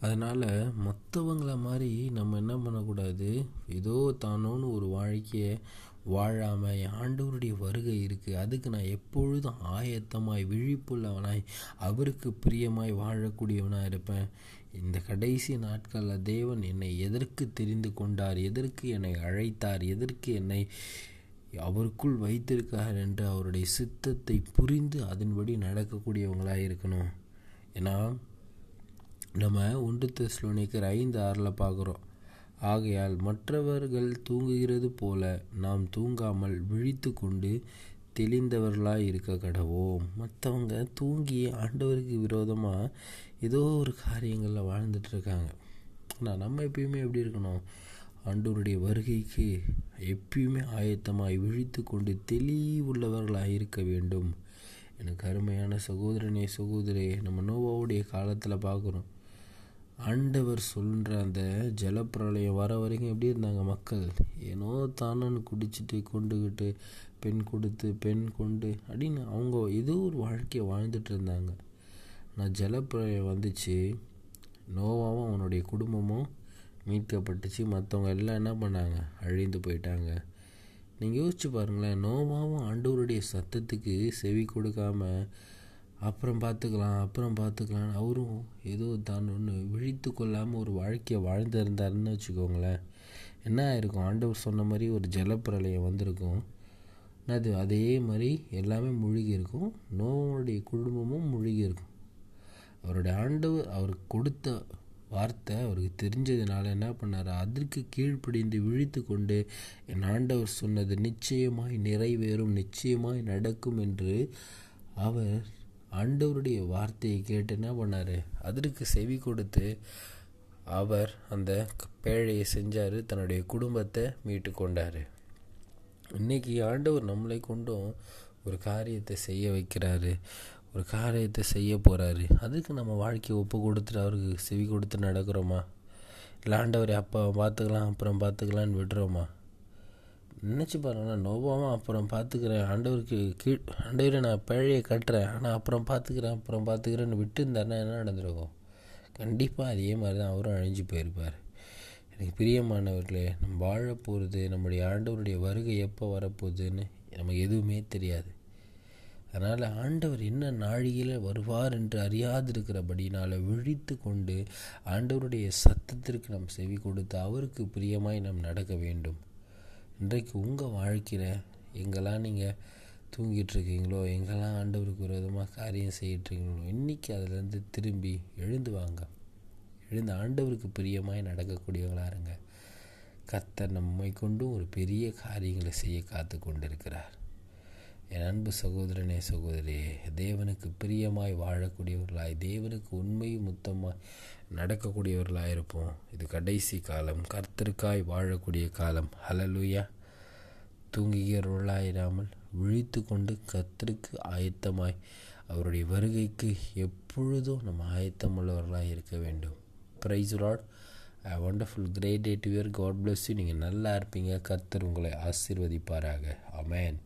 அதனால் மற்றவங்கள மாதிரி நம்ம என்ன பண்ணக்கூடாது? ஏதோ தானோன்னு ஒரு வாழ்க்கையை வாழாமல் ஆண்டவருடைய வருகை இருக்குது அதுக்கு நான் எப்பொழுதும் ஆயத்தமாய் விழிப்புள்ளவனாய் அவருக்கு பிரியமாய் வாழக்கூடியவனாக இருப்பேன். இந்த கடைசி நாட்களில் தேவன் என்னை எதற்கு தெரிந்து கொண்டார்? எதற்கு என்னை அழைத்தார்? எதற்கு என்னை அவருக்குள் வைத்திருக்கார் என்று அவருடைய சித்தத்தை புரிந்து அதன்படி நடக்கக்கூடியவங்களாக இருக்கணும். ஏன்னா நம்ம ஒன்று தெஸ்லோனிக்கர் ஐந்து ஆறில் பார்க்குறோம். ஆகையால் மற்றவர்கள் தூங்குகிறது போல நாம் தூங்காமல் விழித்து கொண்டு தெளிந்தவர்களாக இருக்க கடவோம் மற்றவங்க தூங்கி ஆண்டவருக்கு விரோதமாக ஏதோ ஒரு காரியங்களில் வாழ்ந்துட்டு இருக்காங்க. ஆனால் நம்ம எப்பயுமே எப்படி இருக்கணும்? ஆண்டவருடைய வருகைக்கு எப்பயுமே ஆயத்தமாய் விழித்து கொண்டு தெளிவுள்ளவர்களாக இருக்க வேண்டும். எனக்கு அருமையான சகோதரனே சகோதரே நம்ம நோவாவுடைய காலத்தில் பார்க்குறோம். ஆண்டவர் சொல்கிற அந்த ஜலப்பிரளயம் வர வரைக்கும் எப்படி இருந்தாங்க மக்கள்? ஏனோ தானன்னு குடிச்சிட்டு கொண்டுக்கிட்டு பெண் கொடுத்து பெண் கொண்டு அப்படின்னு அவங்க ஏதோ ஒரு வாழ்க்கையை வாழ்ந்துட்டு இருந்தாங்க. நான் ஜலப்பிரளயம் வந்துச்சு நோவாவும் அவனுடைய குடும்பமும் மீட்கப்பட்டுச்சு. மற்றவங்க எல்லாம் என்ன பண்ணாங்க? அழிந்து போயிட்டாங்க. நீங்கள் யோசிச்சு பாருங்களேன் நோவாவும் ஆண்டவருடைய சத்தத்துக்கு செவி கொடுக்காம அப்புறம் பார்த்துக்கலாம் அப்புறம் பார்த்துக்கலாம் அவரும் ஏதோ தான் ஒன்று விழித்து கொள்ளாமல் ஒரு வாழ்க்கையை வாழ்ந்திருந்தாருன்னு வச்சுக்கோங்களேன். என்ன ஆயிருக்கும்? ஆண்டவர் சொன்ன மாதிரி ஒரு ஜலப்பிரளயம் வந்திருக்கும். அது அதே மாதிரி எல்லாமே முழுகி இருக்கும். நோவனுடைய குடும்பமும் முழுகி இருக்கும். அவருடைய ஆண்டவர் அவருக்கு கொடுத்த வார்த்தை அவருக்கு தெரிஞ்சதுனால என்ன பண்ணார்? அதற்கு கீழ்ப்படிந்து விழித்து கொண்டு என் ஆண்டவர் சொன்னது நிச்சயமாய் நிறைவேறும் நிச்சயமாய் நடக்கும் என்று அவர் ஆண்டவருடைய வார்த்தையை கேட்டு என்ன பண்ணார்? அதற்கு செவி கொடுத்து அவர் அந்த பேழையை செஞ்சார் தன்னுடைய குடும்பத்தை மீட்டு கொண்டார். இன்றைக்கி ஆண்டவர் நம்மளை கொண்டும் ஒரு காரியத்தை செய்ய வைக்கிறாரு. ஒரு காரியத்தை செய்ய போகிறாரு அதுக்கு நம்ம வாழ்க்கையை ஒப்பு கொடுத்துட்டு அவருக்கு செவி கொடுத்து நடக்கிறோமா? இல்லை ஆண்டவரை அப்போ பார்த்துக்கலாம் அப்புறம் பார்த்துக்கலான்னு விடுறோமா? நினச்சி பாருங்களேன் நோபாவும் அப்புறம் பார்த்துக்கிறேன் ஆண்டவருக்கு கீழ் ஆண்டவரை நான் பழைய கட்டுறேன். ஆனால் அப்புறம் பார்த்துக்கிறேன் அப்புறம் பார்த்துக்கிறேன்னு விட்டு இருந்தாருன்னா என்ன நடந்திருக்கும்? கண்டிப்பாக அதே மாதிரி தான் அவரும் அழிஞ்சு போயிருப்பார். எனக்கு பிரியமானவர்களே நம்ம வாழ போகிறது நம்முடைய ஆண்டவருடைய வருகை எப்போ வரப்போகுதுன்னு நமக்கு எதுவுமே தெரியாது. அதனால் ஆண்டவர் என்ன நாழிகையில் வருவார் என்று அறியாதிருக்கிறபடினால் விழித்து கொண்டு ஆண்டவருடைய சத்தத்திற்கு நாம் செவி கொடுத்து அவருக்கு பிரியமாய் நாம் நடக்க வேண்டும். இன்றைக்கு உங்கள் வாழ்க்கையில் எங்கெல்லாம் நீங்கள் தூங்கிட்டுருக்கீங்களோ எங்கெல்லாம் ஆண்டவருக்கு விரோதமாக காரியம் செய்யிட்டுருக்கீங்களோ இன்றைக்கி அதிலேருந்து திரும்பி எழுந்து வாங்க. எழுந்து ஆண்டவருக்கு பிரியமாய் நடக்கக்கூடியவங்களாக இருங்க. கர்த்தர் நம்மை கொண்டும் ஒரு பெரிய காரியங்களை செய்ய காத்து கொண்டிருக்கிறார் என் அன்பு சகோதரனே சகோதரியே தேவனுக்கு பிரியமாய் வாழக்கூடியவர்களாய் தேவனுக்கு உண்மை முத்தமாய் நடக்கக்கூடியவர்களாக இருப்போம். இது கடைசி காலம் கர்த்தருக்காய் வாழக்கூடிய காலம். ஹலலுயா தூங்குகிறவர்களாயிராமல் விழித்து கொண்டு கர்த்தருக்கு ஆயத்தமாய் அவருடைய வருகைக்கு எப்பொழுதும் நம்ம ஆயத்தம் உள்ளவர்களாக இருக்க வேண்டும். Praise lord wonderful great day to year God bless you நீங்கள் நல்லா இருப்பீங்க. கர்த்தர் உங்களை ஆசீர்வதிப்பாராக. அமேன்